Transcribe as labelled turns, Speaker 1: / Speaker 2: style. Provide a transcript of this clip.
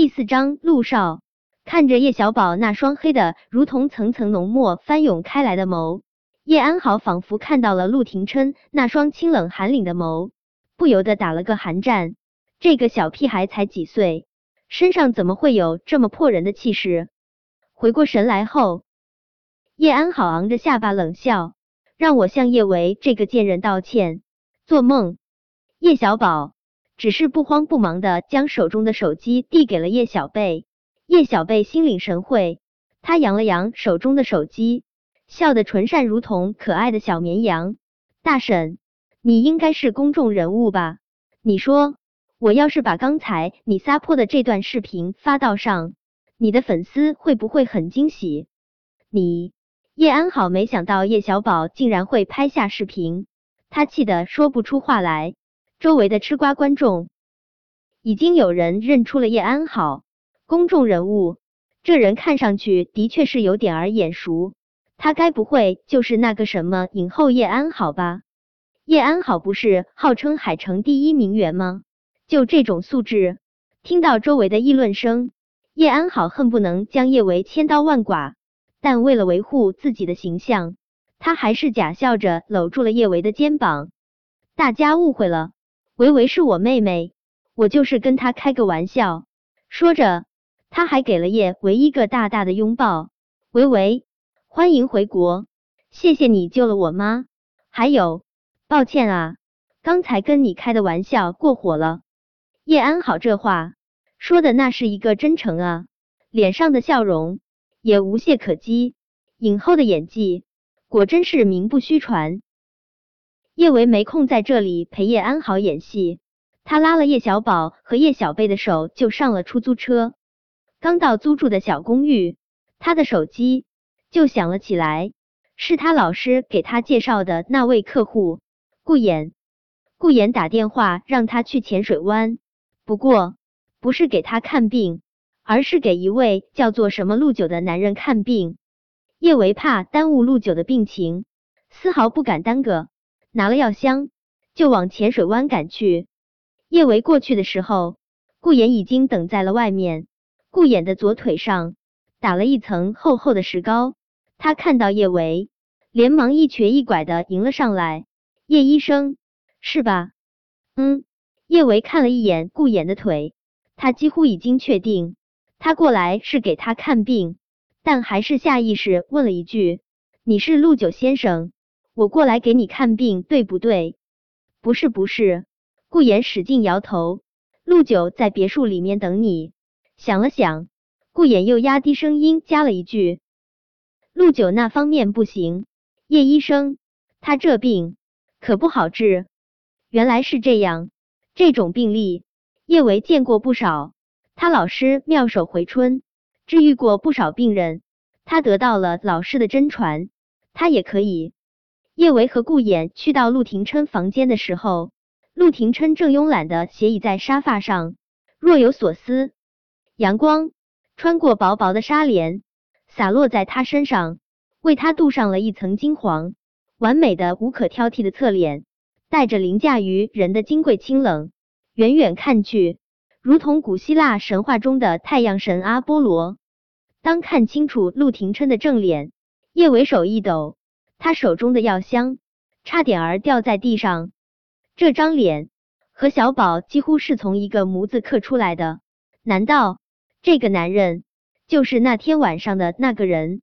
Speaker 1: 第四章陆少看着叶小宝那双黑的如同层层浓墨翻涌开来的眸，叶安好仿佛看到了陆廷琛那双清冷寒凛的眸，不由得打了个寒战。这个小屁孩才几岁，身上怎么会有这么破人的气势？回过神来后，叶安好昂着下巴冷笑：“让我向叶维这个贱人道歉，做梦！”叶小宝。只是不慌不忙的将手中的手机递给了叶小贝，叶小贝心领神会，他扬了扬手中的手机，笑得纯善如同可爱的小绵羊。大婶，你应该是公众人物吧？你说，我要是把刚才你撒泼的这段视频发到上，你的粉丝会不会很惊喜？你叶安好没想到叶小宝竟然会拍下视频，他气得说不出话来。周围的吃瓜观众已经有人认出了叶安好，公众人物，这人看上去的确是有点儿眼熟，他该不会就是那个什么影后叶安好吧？叶安好不是号称海城第一名媛吗？就这种素质，听到周围的议论声，叶安好恨不能将叶维千刀万剐，但为了维护自己的形象，他还是假笑着搂住了叶维的肩膀。大家误会了。维维是我妹妹，我就是跟她开个玩笑。说着，他还给了叶维一个大大的拥抱。维维，欢迎回国，谢谢你救了我妈。还有，抱歉啊，刚才跟你开的玩笑过火了。叶安好这话说的那是一个真诚啊，脸上的笑容也无懈可击。影后的演技果真是名不虚传。叶维没空在这里陪叶安好演戏，他拉了叶小宝和叶小贝的手就上了出租车。刚到租住的小公寓，他的手机就响了起来，是他老师给他介绍的那位客户顾衍。顾衍打电话让他去浅水湾，不过不是给他看病，而是给一位叫做什么陆九的男人看病。叶维怕耽误陆九的病情，丝毫不敢耽搁。拿了药箱，就往浅水湾赶去。叶维过去的时候，顾衍已经等在了外面。顾衍的左腿上打了一层厚厚的石膏。他看到叶维，连忙一瘸一拐的迎了上来。叶医生，是吧？嗯。叶维看了一眼顾衍的腿，他几乎已经确定他过来是给他看病，但还是下意识问了一句：“你是陆九先生？”我过来给你看病，对不对？不是，不是。顾言使劲摇头。陆九在别墅里面等你。想了想，顾言又压低声音加了一句：“陆九那方面不行。”叶医生，他这病可不好治。原来是这样，这种病例叶维见过不少。他老师妙手回春，治愈过不少病人。他得到了老师的真传，他也可以。叶维和顾衍去到陆廷琛房间的时候，陆廷琛正慵懒的斜倚在沙发上，若有所思。阳光穿过薄薄的纱帘，洒落在他身上，为他镀上了一层金黄。完美的、无可挑剔的侧脸，带着凌驾于人的金贵清冷，远远看去，如同古希腊神话中的太阳神阿波罗。当看清楚陆廷琛的正脸，叶维手一抖。他手中的药箱差点儿掉在地上，这张脸和小宝几乎是从一个模子刻出来的。难道这个男人就是那天晚上的那个人？